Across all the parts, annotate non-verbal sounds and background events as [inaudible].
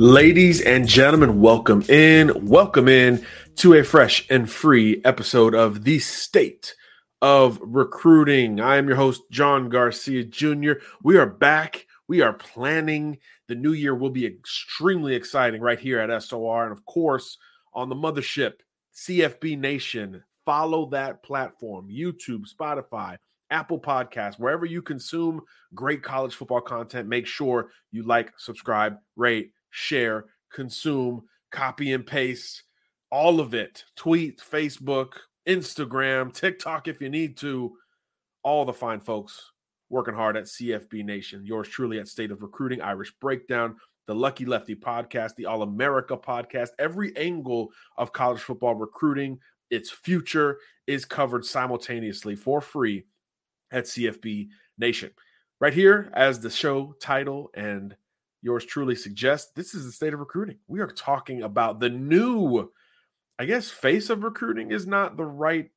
Ladies and gentlemen, welcome in. Welcome in to a fresh and free episode of The State of Recruiting. I am your host, John Garcia Jr. We are back. We are planning. The new year will be extremely exciting right here at SOR. And of course, on the mothership, CFB Nation. Follow that platform YouTube, Spotify, Apple Podcasts, wherever you consume great college football content. Make sure you like, subscribe, rate, share, consume, copy and paste, all of it. Tweet, Facebook, Instagram, TikTok if you need to. All the fine folks working hard at CFB Nation. Yours truly at State of Recruiting, Irish Breakdown, the Lucky Lefty podcast, the All America podcast. Every angle of college football recruiting, its future is covered simultaneously for free at CFB Nation. Right here, as the show title and yours truly suggests, this is the state of recruiting. We are talking about the new, I guess, face of recruiting is not the right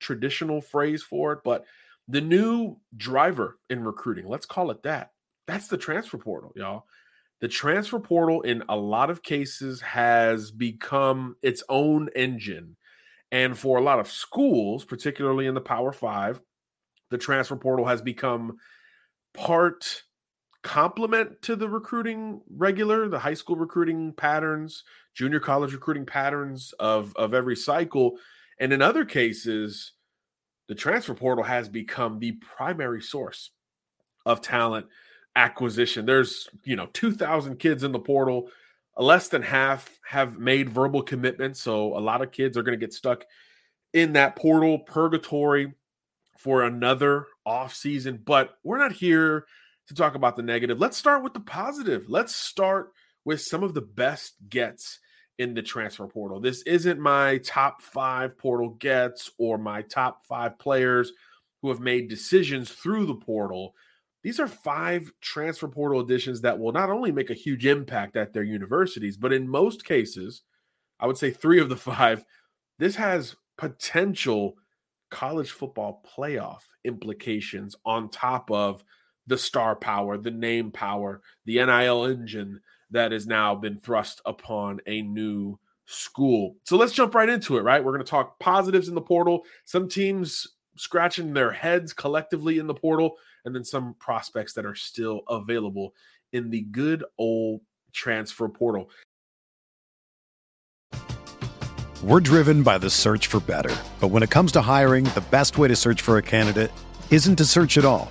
traditional phrase for it, but the new driver in recruiting, let's call it that. That's the transfer portal, y'all. The transfer portal, in a lot of cases, has become its own engine. And for a lot of schools, particularly in the Power Five, the transfer portal has become part complement to the recruiting regular, the high school recruiting patterns, junior college recruiting patterns of, of every cycle. And in other cases, the transfer portal has become the primary source of talent acquisition. There's, you know, 2,000 kids in the portal. Less than half have made verbal commitments. So a lot of kids are going to get stuck in that portal purgatory for another off season. But we're not here to talk about the negative. Let's start with the positive. Let's start with some of the best gets in the transfer portal. This isn't my top five portal gets or my top five players who have made decisions through the portal. These are five transfer portal additions that will not only make a huge impact at their universities, but in most cases, I would say three of the [laughs] five, this has potential college football playoff implications on top of the star power, the name power, the NIL engine that has now been thrust upon a new school. So let's jump right into it, right? We're going to talk positives in the portal, some teams scratching their heads collectively in the portal, and then some prospects that are still available in the good old transfer portal. We're driven by the search for better. But when it comes to hiring, the best way to search for a candidate isn't to search at all.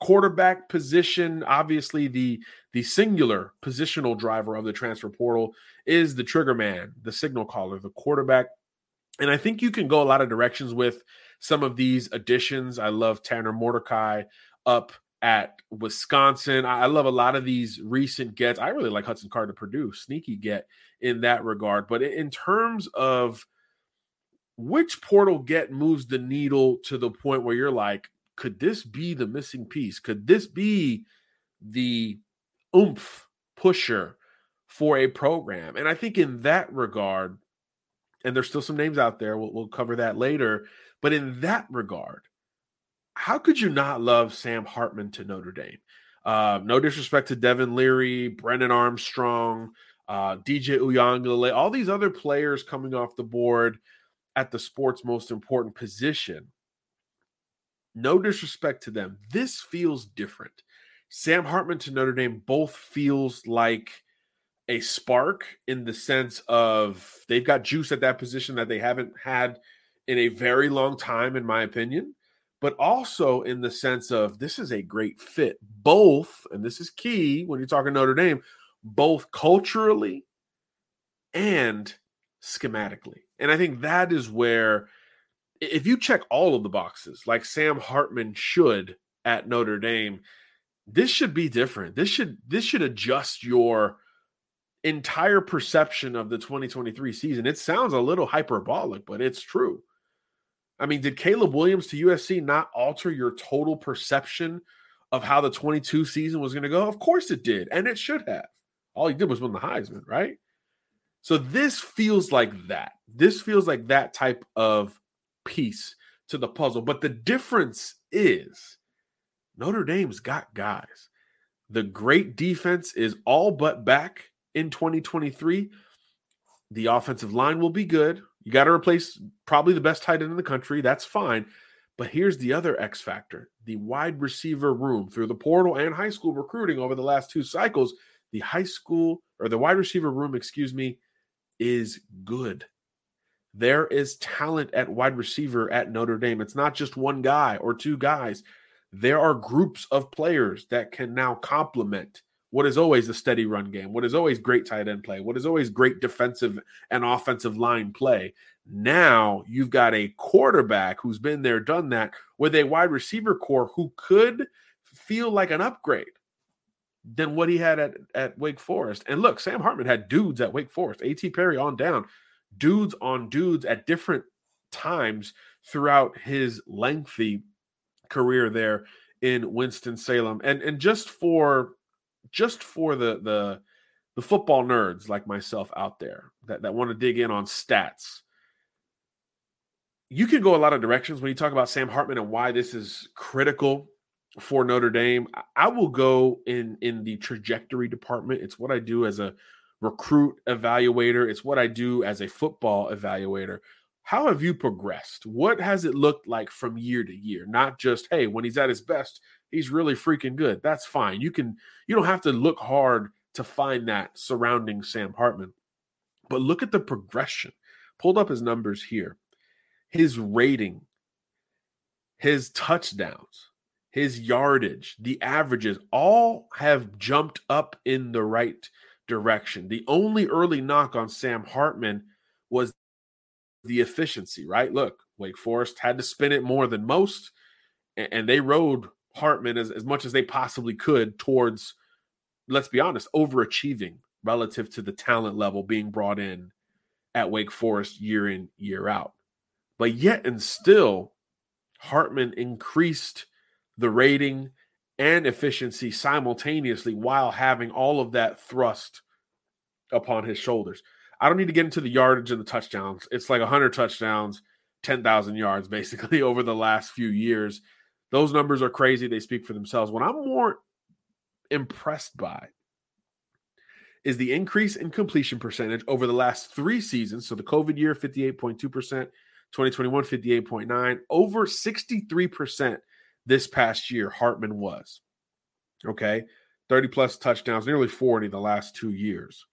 quarterback position obviously the the singular positional driver of the transfer portal is the trigger man the signal caller the quarterback. And i think you can go a lot of directions with some of these additions. I love tanner mordecai up at wisconsin. I love a lot of these recent gets. I really like hudson carter purdue sneaky get in that regard. But in terms of which portal get moves the needle to the point where you're like could this be the missing piece? Could this be the oomph pusher for a program? And I think in that regard, and there's still some names out there, we'll, we'll cover that later. But in that regard, how could you not love Sam Hartman to Notre Dame? Uh, no disrespect to Devin Leary, Brennan Armstrong, uh, DJ Uiagalelei, all these other players coming off the board at the sport's most important position. No disrespect to them. This feels different. Sam Hartman to Notre Dame both feels like a spark in the sense of they've got juice at that position that they haven't had in a very long time, in my opinion, but also in the sense of this is a great fit. Both, and this is key when you're talking Notre Dame, both culturally and schematically. And I think that is where if you check all of the boxes like Sam Hartman should at Notre Dame, this should be different. This should this should adjust your entire perception of the 2023 season. It sounds a little hyperbolic, but it's true. I mean, did Caleb Williams to USC not alter your total perception of how the 22 season was going to go? Of course it did, and it should have. All he did was win the Heisman, right? So this feels like that. This feels like that type of piece to the puzzle. But the difference is Notre Dame's got guys. The great defense is all but back in 2023. The offensive line will be good. You got to replace probably the best tight end in the country. That's fine. But here's the other X factor the wide receiver room through the portal and high school recruiting over the last two cycles. The high school or the wide receiver room, excuse me, is good. There is talent at wide receiver at Notre Dame. It's not just one guy or two guys. There are groups of players that can now complement what is always a steady run game, what is always great tight end play, what is always great defensive and offensive line play. Now you've got a quarterback who's been there, done that, with a wide receiver corps who could feel like an upgrade than what he had at, at Wake Forest. And look, Sam Hartman had dudes at Wake Forest, A.T. Perry on down dudes on dudes at different times throughout his lengthy career there in Winston-Salem. And and just for just for the the the football nerds like myself out there that, that want to dig in on stats. You can go a lot of directions when you talk about Sam Hartman and why this is critical for Notre Dame. I will go in in the trajectory department. It's what I do as a recruit evaluator, it's what I do as a football evaluator. How have you progressed? What has it looked like from year to year? Not just, hey, when he's at his best, he's really freaking good. That's fine. You can you don't have to look hard to find that surrounding Sam Hartman. But look at the progression. Pulled up his numbers here. His rating, his touchdowns, his yardage, the averages all have jumped up in the right direction. The only early knock on Sam Hartman was the efficiency, right? Look, Wake Forest had to spin it more than most, and they rode Hartman as, as much as they possibly could towards, let's be honest, overachieving relative to the talent level being brought in at Wake Forest year in, year out. But yet and still, Hartman increased the rating and efficiency simultaneously while having all of that thrust upon his shoulders. I don't need to get into the yardage and the touchdowns. It's like 100 touchdowns, 10,000 yards [laughs] basically over the last few years. Those numbers are crazy. They speak for themselves. What I'm more impressed by is the increase in completion percentage over the last three seasons. So the COVID year, 58.2%, 2021, 58.9, over 63% this past year, Hartman was. Okay. 30 plus touchdowns, nearly 40 the last two years.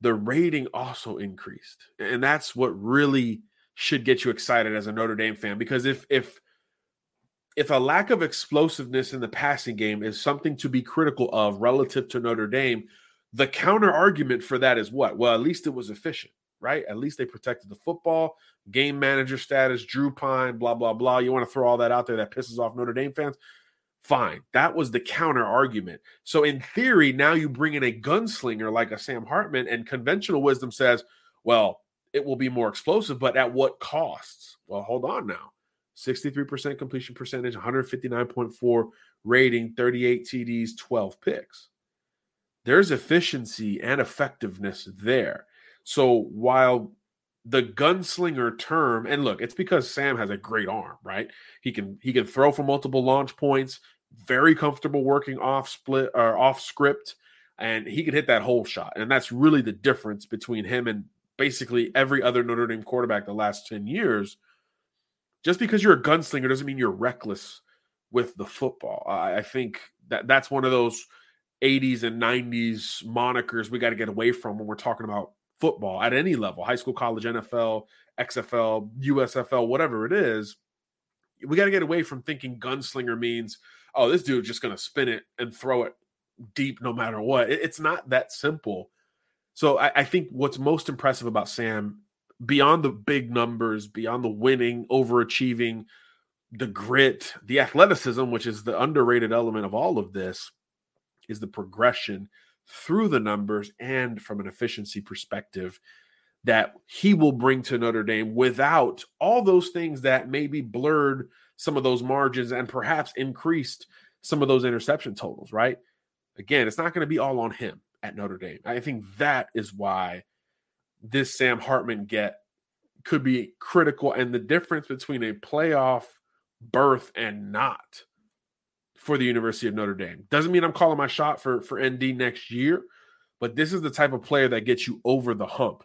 The rating also increased. And that's what really should get you excited as a Notre Dame fan. Because if if if a lack of explosiveness in the passing game is something to be critical of relative to Notre Dame, the counter argument for that is what? Well, at least it was efficient, right? At least they protected the football, game manager status, Drew Pyne, blah, blah, blah. You want to throw all that out there that pisses off Notre Dame fans? Fine. That was the counter argument. So, in theory, now you bring in a gunslinger like a Sam Hartman, and conventional wisdom says, well, it will be more explosive, but at what costs? Well, hold on now. 63% completion percentage, 159.4 rating, 38 TDs, 12 picks. There's efficiency and effectiveness there. So while the gunslinger term, and look, it's because Sam has a great arm, right? He can he can throw for multiple launch points, very comfortable working off split or off script, and he can hit that hole shot. And that's really the difference between him and basically every other Notre Dame quarterback the last 10 years just because you're a gunslinger doesn't mean you're reckless with the football. I, I think that that's one of those 80s and 90s monikers we got to get away from when we're talking about football at any level high school, college, NFL, XFL, USFL, whatever it is. We got to get away from thinking gunslinger means, oh, this dude's just going to spin it and throw it deep no matter what. It's not that simple. So I, I think what's most impressive about Sam beyond the big numbers, beyond the winning, overachieving, the grit, the athleticism, which is the underrated element of all of this, is the progression through the numbers and from an efficiency perspective that he will bring to Notre Dame without all those things that maybe blurred some of those margins and perhaps increased some of those interception totals, right? Again, it's not going to be all on him at Notre Dame. I think that is why this Sam Hartman get could be critical and the difference between a playoff berth and not for the University of Notre Dame. Doesn't mean I'm calling my shot for for ND next year, but this is the type of player that gets you over the hump.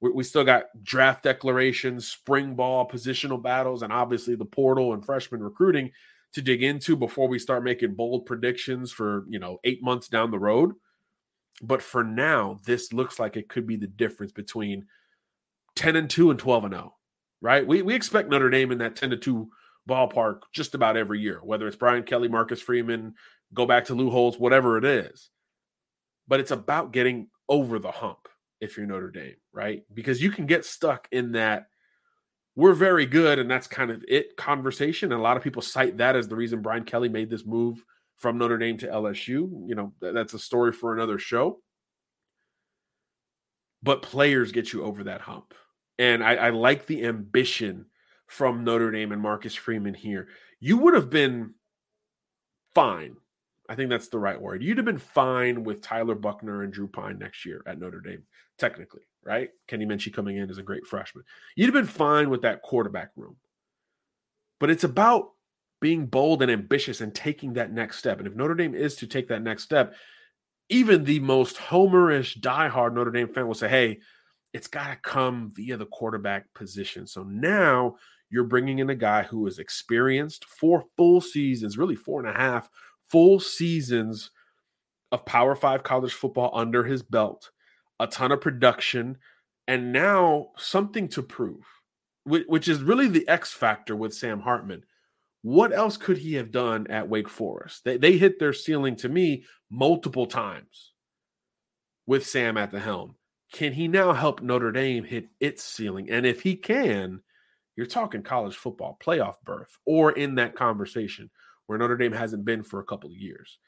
We, we still got draft declarations, spring ball, positional battles, and obviously the portal and freshman recruiting to dig into before we start making bold predictions for you know eight months down the road. But for now, this looks like it could be the difference between 10 and 2 and 12 and 0, right? We, we expect Notre Dame in that 10 to 2 ballpark just about every year, whether it's Brian Kelly, Marcus Freeman, go back to Lou Holtz, whatever it is. But it's about getting over the hump if you're Notre Dame, right? Because you can get stuck in that we're very good and that's kind of it conversation. And a lot of people cite that as the reason Brian Kelly made this move from Notre Dame to LSU. You know, that's a story for another show. But players get you over that hump. And I, I like the ambition from Notre Dame and Marcus Freeman here. You would have been fine. I think that's the right word. You'd have been fine with Tyler Buchner and Drew Pyne next year at Notre Dame, technically, right? Kenny Minchey coming in as a great freshman. You'd have been fine with that quarterback room. But it's about being bold and ambitious and taking that next step. And if Notre Dame is to take that next step, even the most homerish, diehard Notre Dame fan will say, hey, it's got to come via the quarterback position. So now you're bringing in a guy who is experienced four full seasons, really four and a half full seasons of Power Five college football under his belt, a ton of production, and now something to prove, which is really the X factor with Sam Hartman. What else could he have done at Wake Forest? They, they hit their ceiling to me multiple times with Sam at the helm. Can he now help Notre Dame hit its ceiling? And if he can, you're talking college football playoff berth or in that conversation where Notre Dame hasn't been for a couple of years.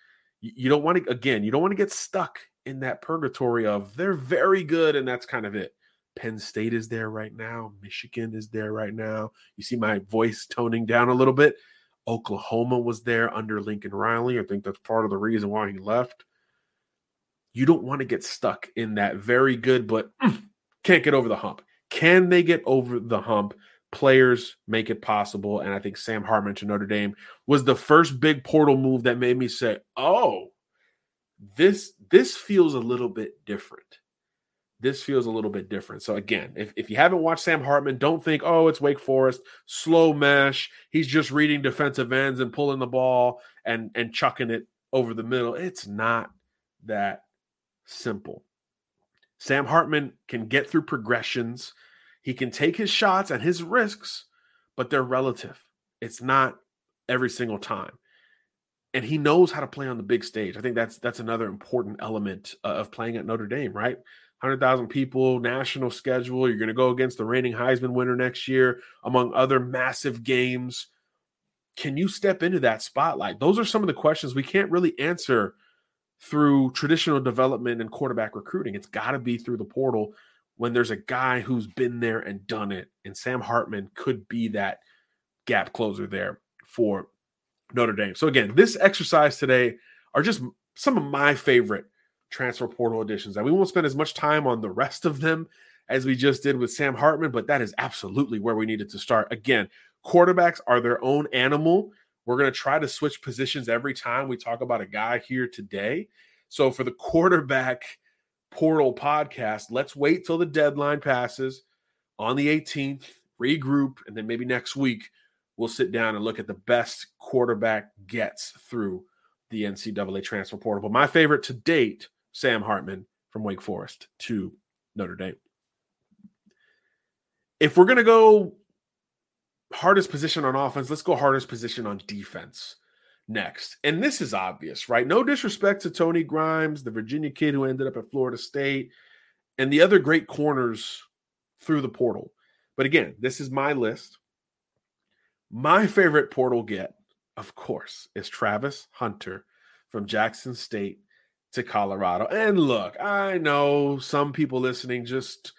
You don't want to, again, you don't want to get stuck in that purgatory of they're very good and that's kind of it. Penn State is there right now. Michigan is there right now. You see my voice toning down a little bit. Oklahoma was there under Lincoln Riley. I think that's part of the reason why he left. You don't want to get stuck in that very good, but [clears throat] can't get over the hump. Can they get over the hump? Players make it possible. And I think Sam Hartman to Notre Dame was the first big portal move that made me say, oh, this this feels a little bit different this feels a little bit different. So again, if, if you haven't watched Sam Hartman, don't think, oh, it's Wake Forest, slow mesh. He's just reading defensive ends and pulling the ball and and chucking it over the middle. It's not that simple. Sam Hartman can get through progressions. He can take his shots and his risks, but they're relative. It's not every single time. And he knows how to play on the big stage. I think that's that's another important element uh, of playing at Notre Dame, right? 100,000 people, national schedule. You're going to go against the reigning Heisman winner next year, among other massive games. Can you step into that spotlight? Those are some of the questions we can't really answer through traditional development and quarterback recruiting. It's got to be through the portal when there's a guy who's been there and done it. And Sam Hartman could be that gap closer there for Notre Dame. So, again, this exercise today are just some of my favorite transfer portal additions. And we won't spend as much time on the rest of them as we just did with Sam Hartman, but that is absolutely where we needed to start. Again, quarterbacks are their own animal. We're going to try to switch positions every time we talk about a guy here today. So for the [laughs] quarterback portal podcast, let's wait till the deadline passes on the 18th, regroup, and then maybe next week we'll sit down and look at the best quarterback gets through the NCAA transfer portal. But my favorite to date Sam Hartman from Wake Forest to Notre Dame. If we're going to go hardest position on offense, let's go hardest position on defense next. And this is obvious, right? No disrespect to Tony Grimes, the Virginia kid who ended up at Florida State, and the other great corners through the portal. But again, this is my list. My favorite portal get, of course, is Travis Hunter from Jackson State to Colorado. And look, I know some people listening just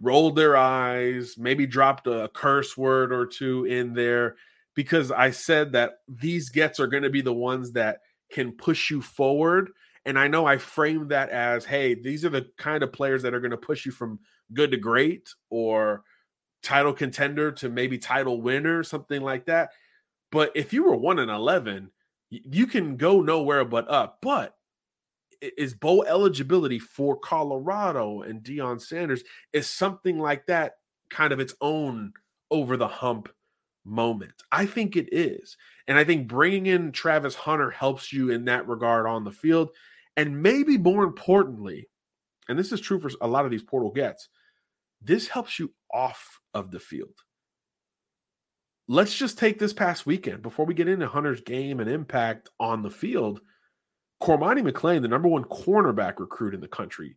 rolled their eyes, maybe dropped a curse word or two in there because I said that these gets are going to be the ones that can push you forward. And I know I framed that as, hey, these are the kind of players that are going to push you from good to great or title contender to maybe title winner, something like that. But if you were 1 and 11, you can go nowhere but up. But is bowl eligibility for Colorado and Deion Sanders is something like that kind of its own over the hump moment. I think it is. And I think bringing in Travis Hunter helps you in that regard on the field. And maybe more importantly, and this is true for a lot of these portal gets, this helps you off of the field. Let's just take this past weekend before we get into Hunter's game and impact on the field. Cormani McClain, the number one cornerback recruit in the country,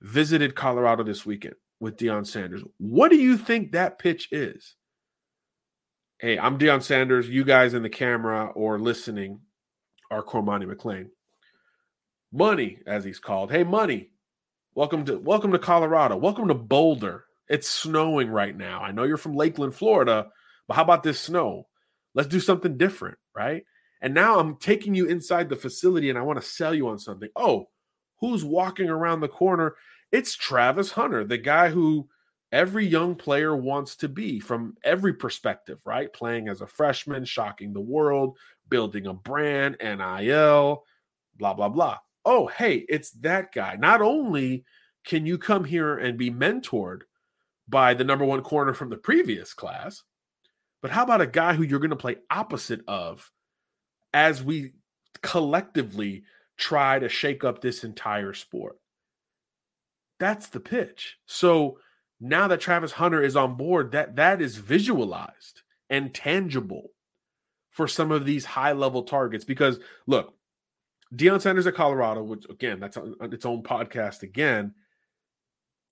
visited Colorado this weekend with Deion Sanders. What do you think that pitch is? Hey, I'm Deion Sanders. You guys in the camera or listening are Cormani McClain. Money, as he's called. Hey, Money, welcome to welcome to Colorado. Welcome to Boulder. It's snowing right now. I know you're from Lakeland, Florida, but how about this snow? Let's do something different, right? And now I'm taking you inside the facility and I want to sell you on something. Oh, who's walking around the corner? It's Travis Hunter, the guy who every young player wants to be from every perspective, right? Playing as a freshman, shocking the world, building a brand, NIL, blah, blah, blah. oh, hey, it's that guy. Not only can you come here and be mentored by the number one corner from the previous class, but how about a guy who you're going to play opposite of as we collectively try to shake up this entire sport? That's the pitch. So now that Travis Hunter is on board, that that is visualized and tangible for some of these high level targets. Because look, Deion Sanders at Colorado, which again, that's on, its own podcast again.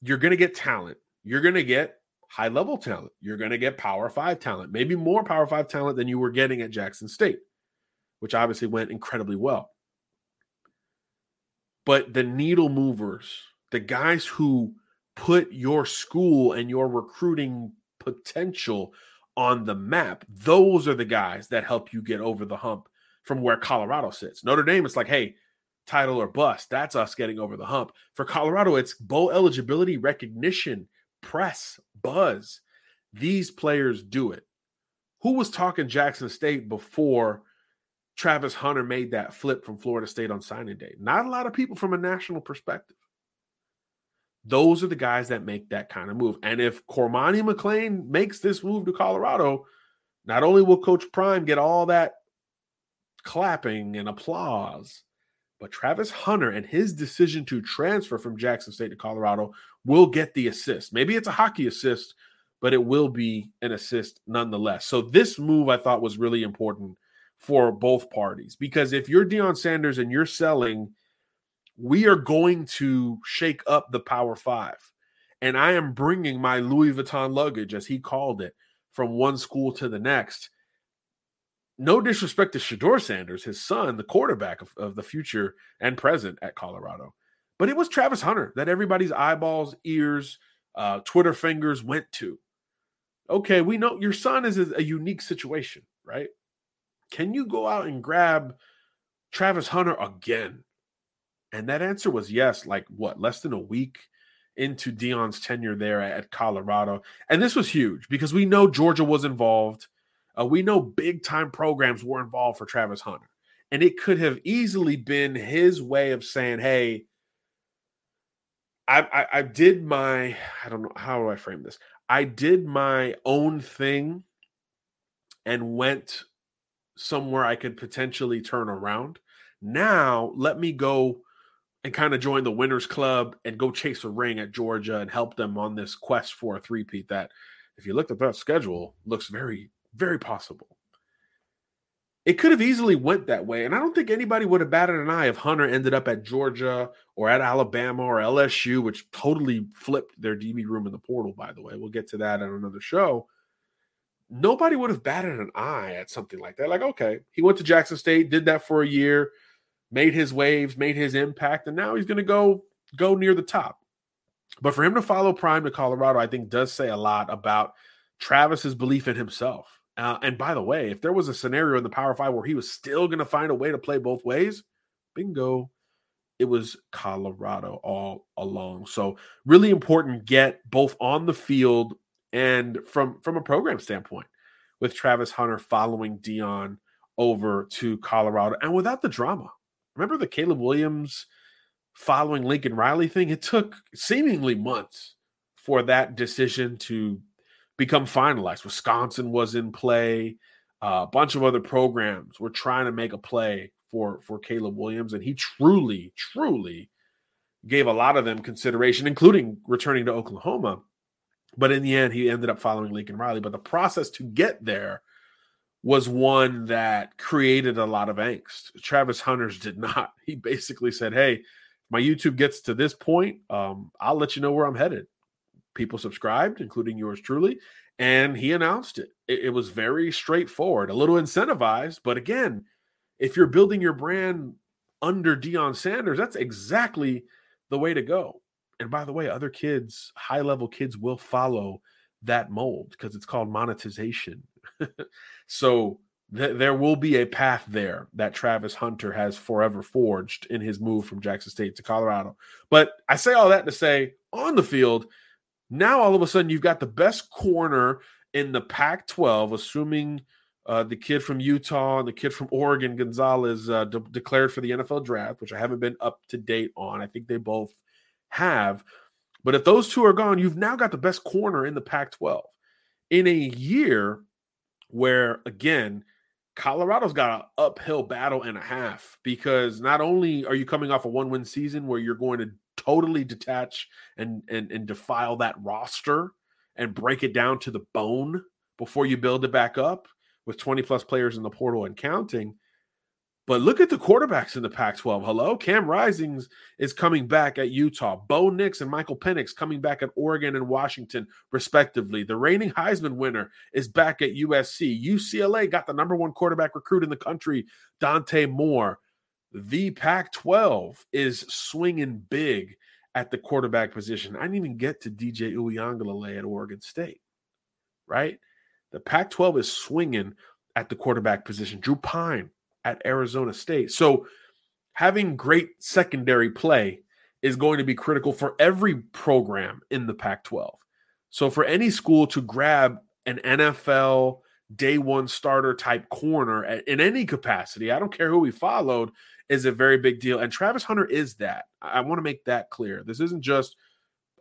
You're going to get talent. You're going to get high level talent. You're going to get power five talent, maybe more power five talent than you were getting at Jackson State, which obviously went incredibly well. But the needle movers, the guys who put your school and your recruiting potential on the map, those are the guys that help you get over the hump from where Colorado sits. Notre Dame, it's like, hey, title or bust. That's us getting over the hump. For Colorado, it's bowl eligibility, recognition, press, buzz. These players do it. Who was talking Jackson State before Travis Hunter made that flip from Florida State on signing day? Not a lot of people from a national perspective. Those are the guys that make that kind of move. And if Cormani McClain makes this move to Colorado, not only will Coach Prime get all that clapping and applause, but Travis Hunter and his decision to transfer from Jackson State to Colorado will get the assist. Maybe it's a hockey assist, but it will be an assist nonetheless. So this move I thought was really important for both parties because if you're Deion Sanders and you're selling – we are going to shake up the Power Five. And I am bringing my Louis Vuitton luggage, as he called it, from one school to the next. No disrespect to Shedeur Sanders, his son, the quarterback of, of the future and present at Colorado. But it was Travis Hunter that everybody's eyeballs, ears, uh, Twitter fingers went to. Okay, we know your son is a unique situation, right? Can you go out and grab Travis Hunter again? And that answer was yes, like what, less than a week into Deion's tenure there at Colorado. And this was huge because we know Georgia was involved. Uh, we know big time programs were involved for Travis Hunter. And it could have easily been his way of saying, hey, I, I, I did my, I don't know, how do I frame this? I did my own thing and went somewhere I could potentially turn around. Now let me go and kind of join the winners club and go chase a ring at Georgia and help them on this quest for a three-peat that if you looked at that schedule looks very very possible. It could have easily went that way and I don't think anybody would have batted an eye if Hunter ended up at Georgia or at Alabama or LSU which totally flipped their DB room in the portal by the way. We'll get to that on another show. Nobody would have batted an eye at something like that. Like okay, he went to Jackson State, did that for a year made his waves, made his impact, and now he's going to go go near the top. But for him to follow Prime to Colorado, I think does say a lot about Travis's belief in himself. Uh, and by the way, if there was a scenario in the Power Five where he was still going to find a way to play both ways, bingo, it was Colorado all along. So really important get both on the field and from from a program standpoint with Travis Hunter following Deion over to Colorado and without the drama. Remember the Caleb Williams following Lincoln Riley thing? It took seemingly months for that decision to become finalized. Wisconsin was in play. Uh, a bunch of other programs were trying to make a play for for Caleb Williams, and he truly, truly gave a lot of them consideration, including returning to Oklahoma. But in the end, he ended up following Lincoln Riley. But the process to get there was one that created a lot of angst. Travis Hunters did not. [laughs] He basically said, Hey, my YouTube gets to this point, um, I'll let you know where I'm headed. People subscribed, including yours truly, and he announced it. it. It was very straightforward, a little incentivized, but again, if you're building your brand under Deion Sanders, that's exactly the way to go. And by the way, other kids, high level kids, will follow that mold because it's called monetization. [laughs] so th- there will be a path there that Travis Hunter has forever forged in his move from Jackson State to Colorado. But I say all that to say on the field, now all of a sudden you've got the best corner in the Pac 12, assuming Uh, the kid from Utah and the kid from Oregon, Gonzalez, uh, de- declared for the NFL draft, which I haven't been up to date on. I think they both have. But if those two are gone, you've now got the best corner in the Pac 12 in a year where, again, Colorado's got an uphill battle and a half because not only are you coming off a one win season where you're going to totally detach and, and, and defile that roster and break it down to the bone before you build it back up with 20 plus players in the portal and counting. But look at the quarterbacks in the Pac 12. Hello. Cam Rising's is coming back at Utah. Bo Nix and Michael Penix coming back at Oregon and Washington, respectively. The reigning Heisman winner is back at USC. UCLA got the number one quarterback recruit in the country, Dante Moore. The Pac 12 is swinging big at the quarterback position. I didn't even get to DJ Uiagalelei at Oregon State, right? The Pac 12 is swinging at the quarterback position. Drew Pyne at Arizona State. So having great secondary play is going to be critical for every program in the Pac 12. So for any school to grab an NFL day one starter type corner in any capacity, I don't care who we followed, is a very big deal. And Travis Hunter is that. I want to make that clear. This isn't just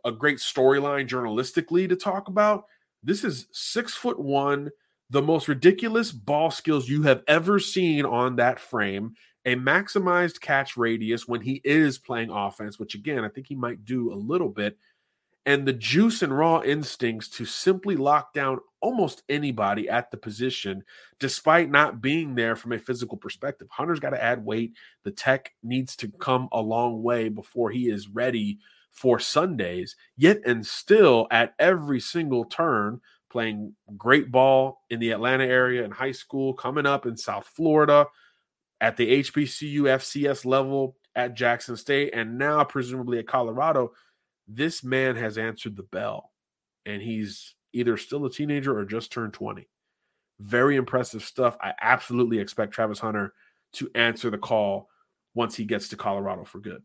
a great storyline journalistically to talk about. This is six foot one, the most ridiculous ball skills you have ever seen on that frame, a maximized catch radius when he is playing offense, which again, I think he might do a little bit, and the juice and raw instincts to simply lock down almost anybody at the position, despite not being there from a physical perspective. Hunter's got to add weight. The tech needs to come a long way before he is ready for Sundays, yet and still at every single turn playing great ball in the Atlanta area in high school, coming up in South Florida at the HBCU FCS level at Jackson State, and now presumably at Colorado. This man has answered the bell, and he's either still a teenager or just turned 20. Very impressive stuff. I absolutely expect Travis Hunter to answer the call once he gets to Colorado for good.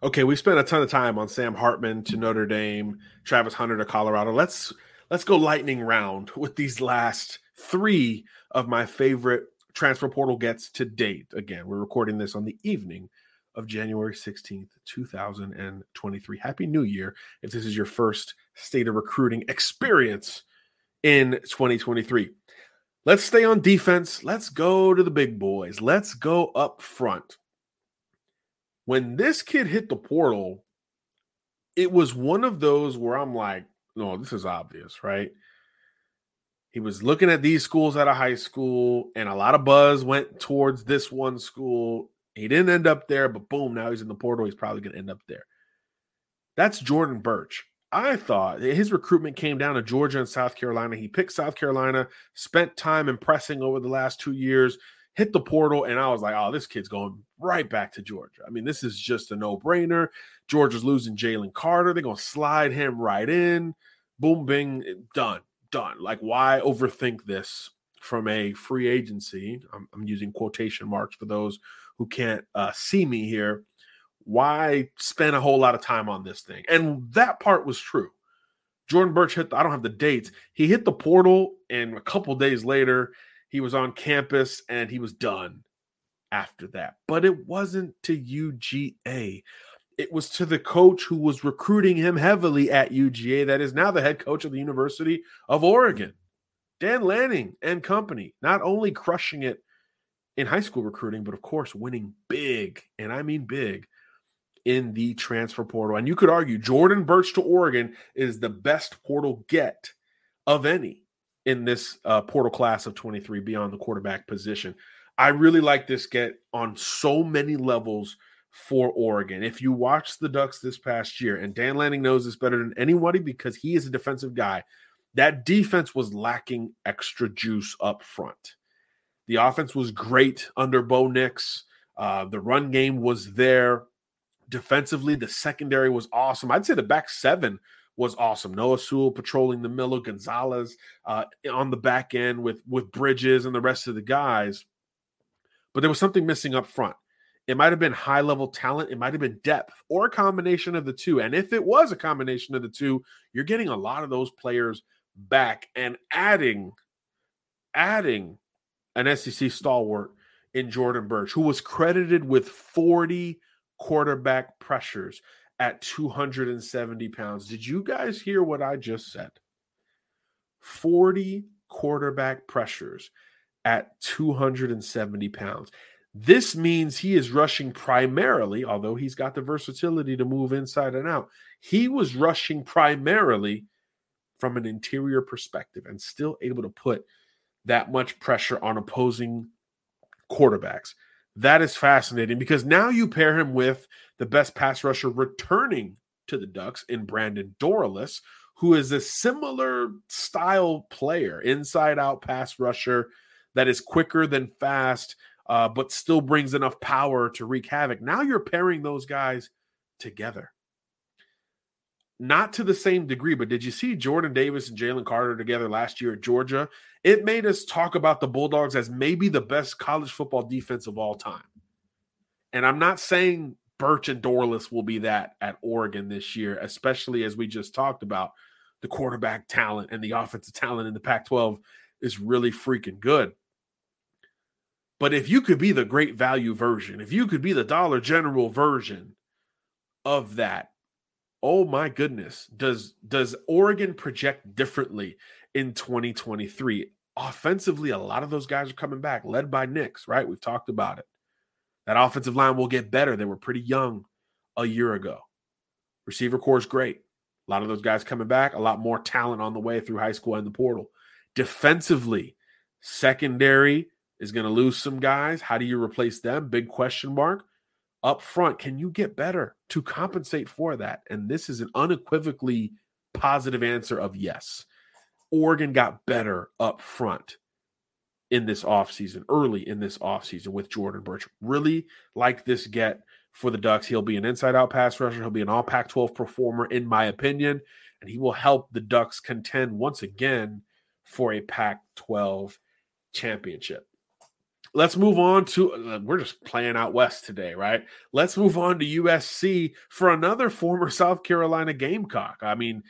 Okay, we've spent a ton of time on Sam Hartman to Notre Dame, Travis Hunter to Colorado. Let's let's go lightning round with these last three of my favorite transfer portal gets to date. Again, we're recording this on the evening of January 16th, 2023. Happy New Year if this is your first state of recruiting experience in 2023. Let's stay on defense. Let's go to the big boys. Let's go up front when this kid hit the portal, it was one of those where I'm like, no, this is obvious, right? He was looking at these schools out of high school, and a lot of buzz went towards this one school. He didn't end up there, but boom, now he's in the portal. He's probably going to end up there. That's Jordan Burch. I thought his recruitment came down to Georgia and South Carolina. He picked South Carolina, spent time impressing over the last two years, hit the portal, and I was like, oh, this kid's going right back to Georgia. I mean, this is just a no brainer. Georgia's losing Jalen Carter. They're going to slide him right in. Boom, bing, done, done. Like, why overthink this from a free agency? I'm, I'm using quotation marks for those who can't uh, see me here. Why spend a whole lot of time on this thing? And that part was true. Jordan Burch hit, the, I don't have the dates. He hit the portal, and a couple days later, he was on campus and he was done after that. But it wasn't to UGA. it was to the coach who was recruiting him heavily at UGA, that is now the head coach of the University of Oregon. Dan Lanning and company, not only crushing it in high school recruiting, but of course winning big, and I mean big, in the transfer portal. And you could argue Jordan Burch to Oregon is the best portal get of any in this uh, portal class of 23 beyond the quarterback position. I really like this get on so many levels for Oregon. If you watch the Ducks this past year, and Dan Lanning knows this better than anybody because he is a defensive guy, that defense was lacking extra juice up front. The offense was great under Bo Nix. Uh, the run game was there. Defensively, the secondary was awesome. I'd say the back seven was awesome. Noah Sewell patrolling the middle, Gonzalez uh, on the back end with with Bridges and the rest of the guys. But there was something missing up front. It might have been high level talent, it might have been depth, or a combination of the two. And if it was a combination of the two, you're getting a lot of those players back and adding, adding an SEC stalwart in Jordan Burch, who was credited with 40 quarterback pressures at 270 pounds. Did you guys hear what I just said? 40 quarterback pressures at 270 pounds. This means he is rushing primarily, although he's got the versatility to move inside and out. He was rushing primarily from an interior perspective and still able to put that much pressure on opposing quarterbacks. That is fascinating because now you pair him with the best pass rusher returning to the Ducks in Brandon Dorlus, who is a similar style player, inside out pass rusher that is quicker than fast, uh, but still brings enough power to wreak havoc. Now you're pairing those guys together not to the same degree, but did you see Jordan Davis and Jalen Carter together last year at Georgia? It made us talk about the Bulldogs as maybe the best college football defense of all time. And I'm not saying Burch and Dorlus will be that at Oregon this year, especially as we just talked about the quarterback talent and the offensive talent in the Pac 12 is really freaking good. But if you could be the great value version, if you could be the Dollar General version of that, oh my goodness, does does Oregon project differently in 2023? Offensively, a lot of those guys are coming back, led by Nix, right? We've talked about it. That offensive line will get better. They were pretty young a year ago. Receiver corps is great. A lot of those guys coming back, a lot more talent on the way through high school and the portal. Defensively, secondary is going to lose some guys. How do you replace them? Big question mark up front, can you get better to compensate for that? And this is an unequivocally positive answer of yes. Oregon got better up front in this offseason, early in this offseason with Jordan Burch. Really like this get for the Ducks. He'll be an inside out pass rusher. He'll be an all Pac 12 performer, in my opinion, and he will help the Ducks contend once again for a Pac 12 championship let's move on to we're just playing out west today right let's move on to usc for another former south carolina gamecock i mean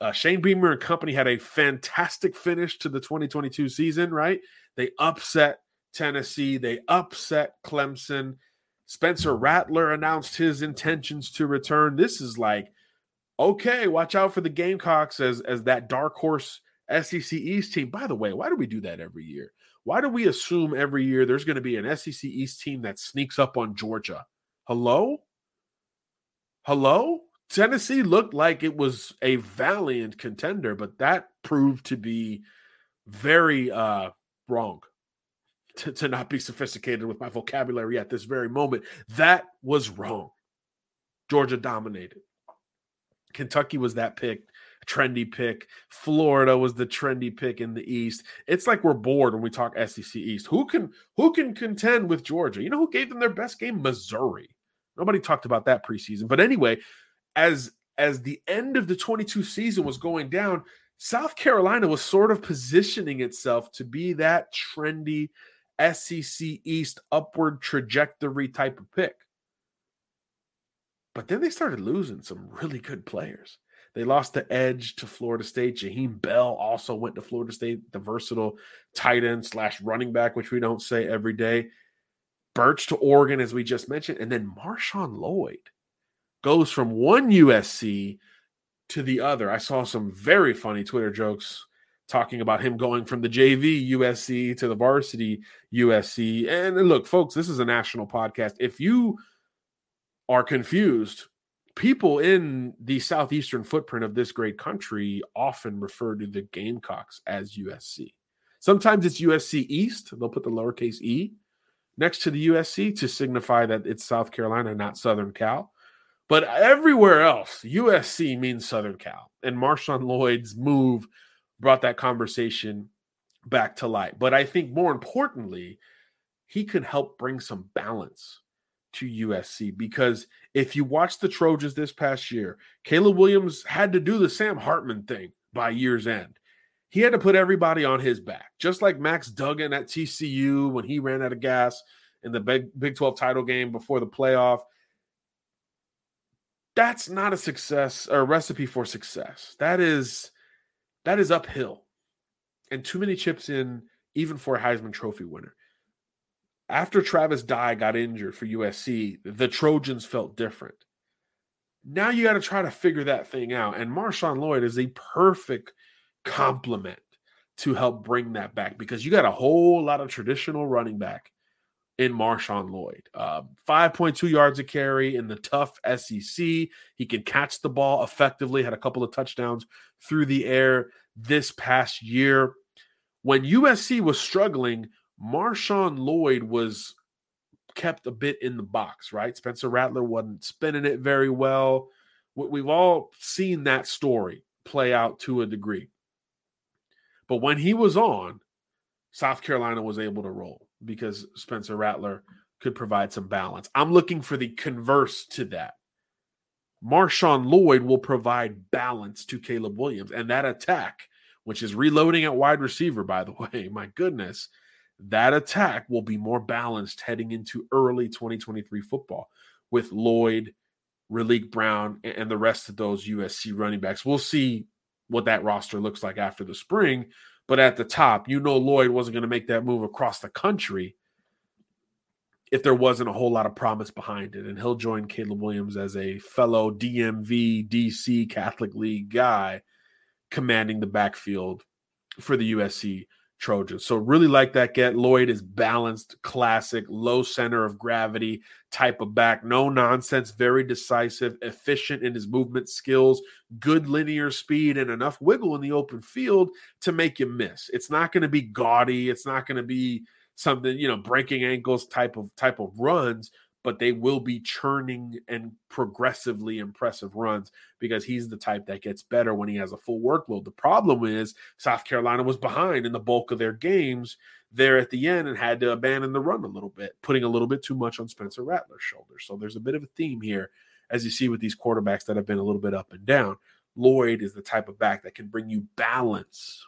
uh, shane beamer and company had a fantastic finish to the 2022 season right they upset tennessee they upset clemson spencer rattler announced his intentions to return this is like okay watch out for the gamecocks as as that dark horse sec east team by the way why do we do that every year why do we assume every year there's going to be an SEC East team that sneaks up on Georgia? Hello? Hello? Tennessee looked like it was a valiant contender, but that proved to be very uh, wrong. To, to not be sophisticated with my vocabulary at this very moment. That was wrong. Georgia dominated. Kentucky was that pick trendy pick. Florida was the trendy pick in the East. It's like we're bored when we talk SEC East. Who can who can contend with Georgia? You know who gave them their best game? Missouri. Nobody talked about that preseason. But anyway, as as the end of the 22 season was going down, South Carolina was sort of positioning itself to be that trendy SEC East upward trajectory type of pick. But then they started losing some really good players. They lost the edge to Florida State. Jaheim Bell also went to Florida State, the versatile tight end slash running back, which we don't say every day. Burch to Oregon, as we just mentioned, and then Marshawn Lloyd goes from one USC to the other. I saw some very funny Twitter jokes talking about him going from the JV USC to the varsity USC. And look, folks, this is a national podcast. If you are confused, people in the southeastern footprint of this great country often refer to the Gamecocks as USC. Sometimes it's USC East, they'll put the lowercase e next to the USC to signify that it's South Carolina, not Southern Cal. But everywhere else, USC means Southern Cal. And Marshawn Lloyd's move brought that conversation back to light. But I think more importantly, he could help bring some balance to USC because if you watch the Trojans this past year, Caleb Williams had to do the Sam Hartman thing by year's end. He had to put everybody on his back, just like Max Duggan at TCU when he ran out of gas in the Big, Big 12 title game before the playoff. That's not a success or a recipe for success. That is that is uphill. And too many chips in, even for a Heisman Trophy winner. After Travis Dye got injured for USC, the Trojans felt different. Now you got to try to figure that thing out. And Marshawn Lloyd is a perfect complement to help bring that back because you got a whole lot of traditional running back in Marshawn Lloyd. Uh, 5.2 yards a carry in the tough SEC. He can catch the ball effectively, had a couple of touchdowns through the air this past year. When USC was struggling, Marshawn Lloyd was kept a bit in the box, right? Spencer Rattler wasn't spinning it very well. We've all seen that story play out to a degree. But when he was on, South Carolina was able to roll because Spencer Rattler could provide some balance. I'm looking for the converse to that. Marshawn Lloyd will provide balance to Caleb Williams. And that attack, which is reloading at wide receiver, by the [laughs] way, my goodness, that attack will be more balanced heading into early 2023 football with Lloyd, Raleek Brown, and the rest of those USC running backs. We'll see what that roster looks like after the spring. But at the top, you know, Lloyd wasn't going to make that move across the country if there wasn't a whole lot of promise behind it. And he'll join Caleb Williams as a fellow DMV, DC Catholic League guy commanding the backfield for the USC Trojans. So really like that get. Lloyd is balanced, classic, low center of gravity type of back. No nonsense, very decisive, efficient in his movement skills, good linear speed, and enough wiggle in the open field to make you miss. It's not going to be gaudy. It's not going to be something, you know, breaking ankles type of type of runs, but they will be churning and progressively impressive runs because he's the type that gets better when he has a full workload. The problem is South Carolina was behind in the bulk of their games there at the end and had to abandon the run a little bit, putting a little bit too much on Spencer Rattler's shoulders. So there's a bit of a theme here, as you see with these quarterbacks that have been a little bit up and down. Lloyd is the type of back that can bring you balance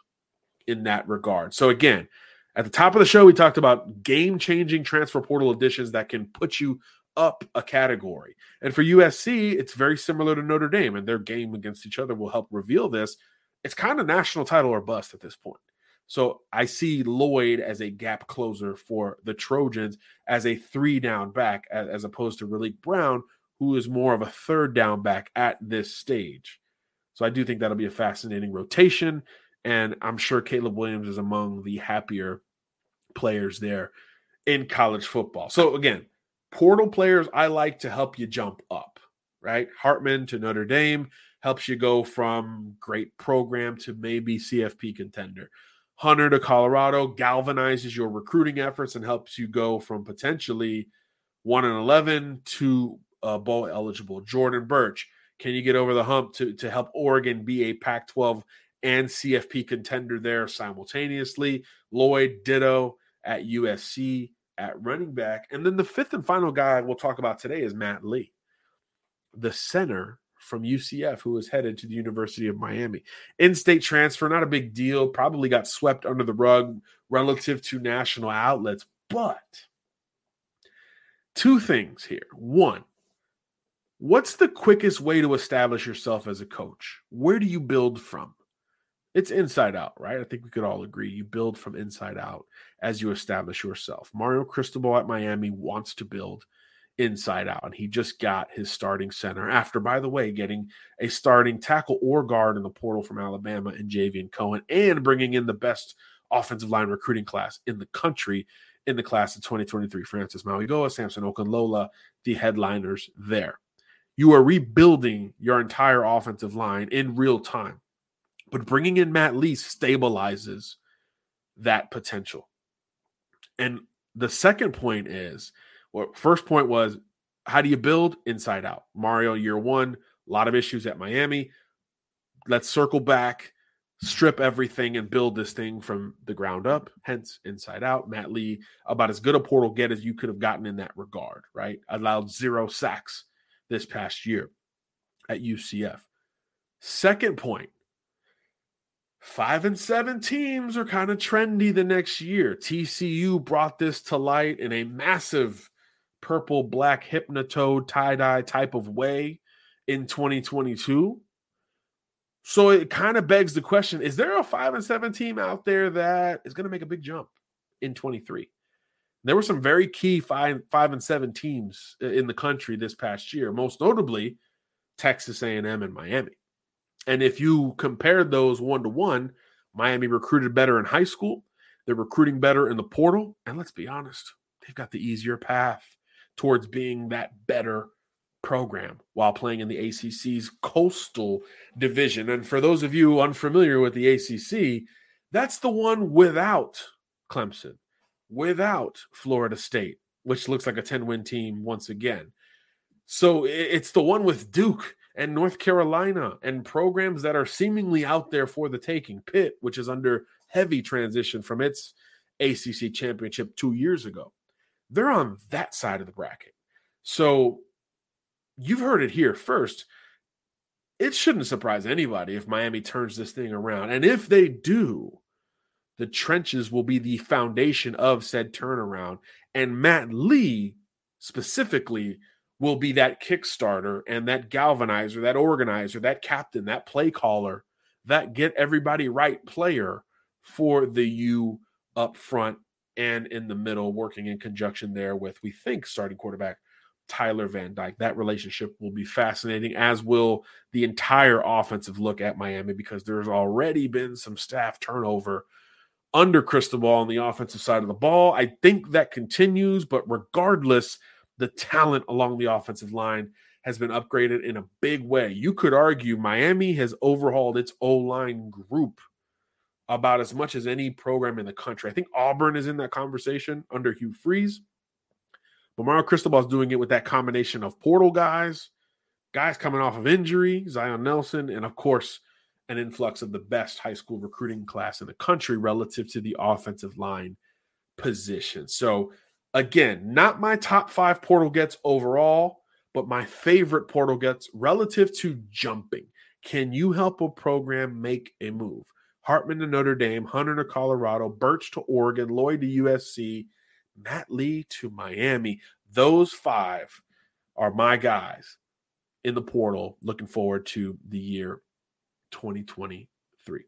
in that regard. So again, at the top of the show, we talked about game changing transfer portal additions that can put you up a category. And for USC, it's very similar to Notre Dame, and their game against each other will help reveal this. It's kind of national title or bust at this point. So I see Lloyd as a gap closer for the Trojans as a three down back, as, opposed to Raleek Brown, who is more of a third down back at this stage. So I do think that'll be a fascinating rotation. And I'm sure Caleb Williams is among the happier players there in college football. So again, portal players I like to help you jump up, right? Hartman to Notre Dame helps you go from great program to maybe CFP contender. Hunter to Colorado galvanizes your recruiting efforts and helps you go from potentially 1 and 11 to uh, bowl eligible. Jordan Burch, can you get over the hump to, to help Oregon be a Pac 12 and CFP contender there simultaneously. Lloyd Ditto at USC at running back. And then the fifth and final guy we'll talk about today is Matt Lee, the center from UCF who is headed to the University of Miami. In state transfer, not a big deal, probably got swept under the rug relative to national outlets. But two things here. One, what's the quickest way to establish yourself as a coach? Where do you build from? It's inside out, right? I think we could all agree. You build from inside out as you establish yourself. Mario Cristobal at Miami wants to build inside out. And he just got his starting center after, by the way, getting a starting tackle or guard in the portal from Alabama and Javion Cohen and bringing in the best offensive line recruiting class in the country in the class of 2023. Francis Mauigoa, Samson Okunlola, the headliners there. You are rebuilding your entire offensive line in real time. But bringing in Matt Lee stabilizes that potential. And the second point is well, first point was how do you build inside out? Mario year one, a lot of issues at Miami. Let's circle back, strip everything, and build this thing from the ground up, hence inside out. Matt Lee, about as good a portal get as you could have gotten in that regard, right? Allowed zero sacks this past year at UCF. Second point, five and seven teams are kind of trendy the next year. TCU brought this to light in a massive purple black hypnotoad tie dye type of way in 2022. So it kind of begs the question is there a five and seven team out there that is going to make a big jump in 23? There were some very key five, five and seven teams in the country this past year, most notably Texas A&M and Miami. And if you compared those one to one, Miami recruited better in high school. They're recruiting better in the portal. And let's be honest, they've got the easier path towards being that better program while playing in the ACC's coastal division. And for those of you unfamiliar with the ACC, that's the one without Clemson, without Florida State, which looks like a 10 win team once again. So it's the one with Duke and North Carolina and programs that are seemingly out there for the taking. Pitt, which is under heavy transition from its ACC championship two years ago. They're on that side of the bracket. So you've heard it here first. It shouldn't surprise anybody if Miami turns this thing around. And if they do, the trenches will be the foundation of said turnaround. And Matt Lee specifically will be that kickstarter and that galvanizer, that organizer, that captain, that play caller, that get everybody right player for the U up front and in the middle, working in conjunction there with, we think, starting quarterback Tyler Van Dyke. That relationship will be fascinating, as will the entire offensive look at Miami, because there's already been some staff turnover under Cristobal on the offensive side of the ball. I think that continues, but regardless, the talent along the offensive line has been upgraded in a big way. You could argue Miami has overhauled its O line group about as much as any program in the country. I think Auburn is in that conversation under Hugh Freeze. But Mario Cristobal is doing it with that combination of portal guys, guys coming off of injury, Zion Nelson, and of course, an influx of the best high school recruiting class in the country relative to the offensive line position. So, again, not my top five portal gets overall, but my favorite portal gets relative to jumping. Can you help a program make a move? Hartman to Notre Dame, Hunter to Colorado, Burch to Oregon, Lloyd to USC, Matt Lee to Miami. Those five are my guys in the portal. Looking forward to the year 2023.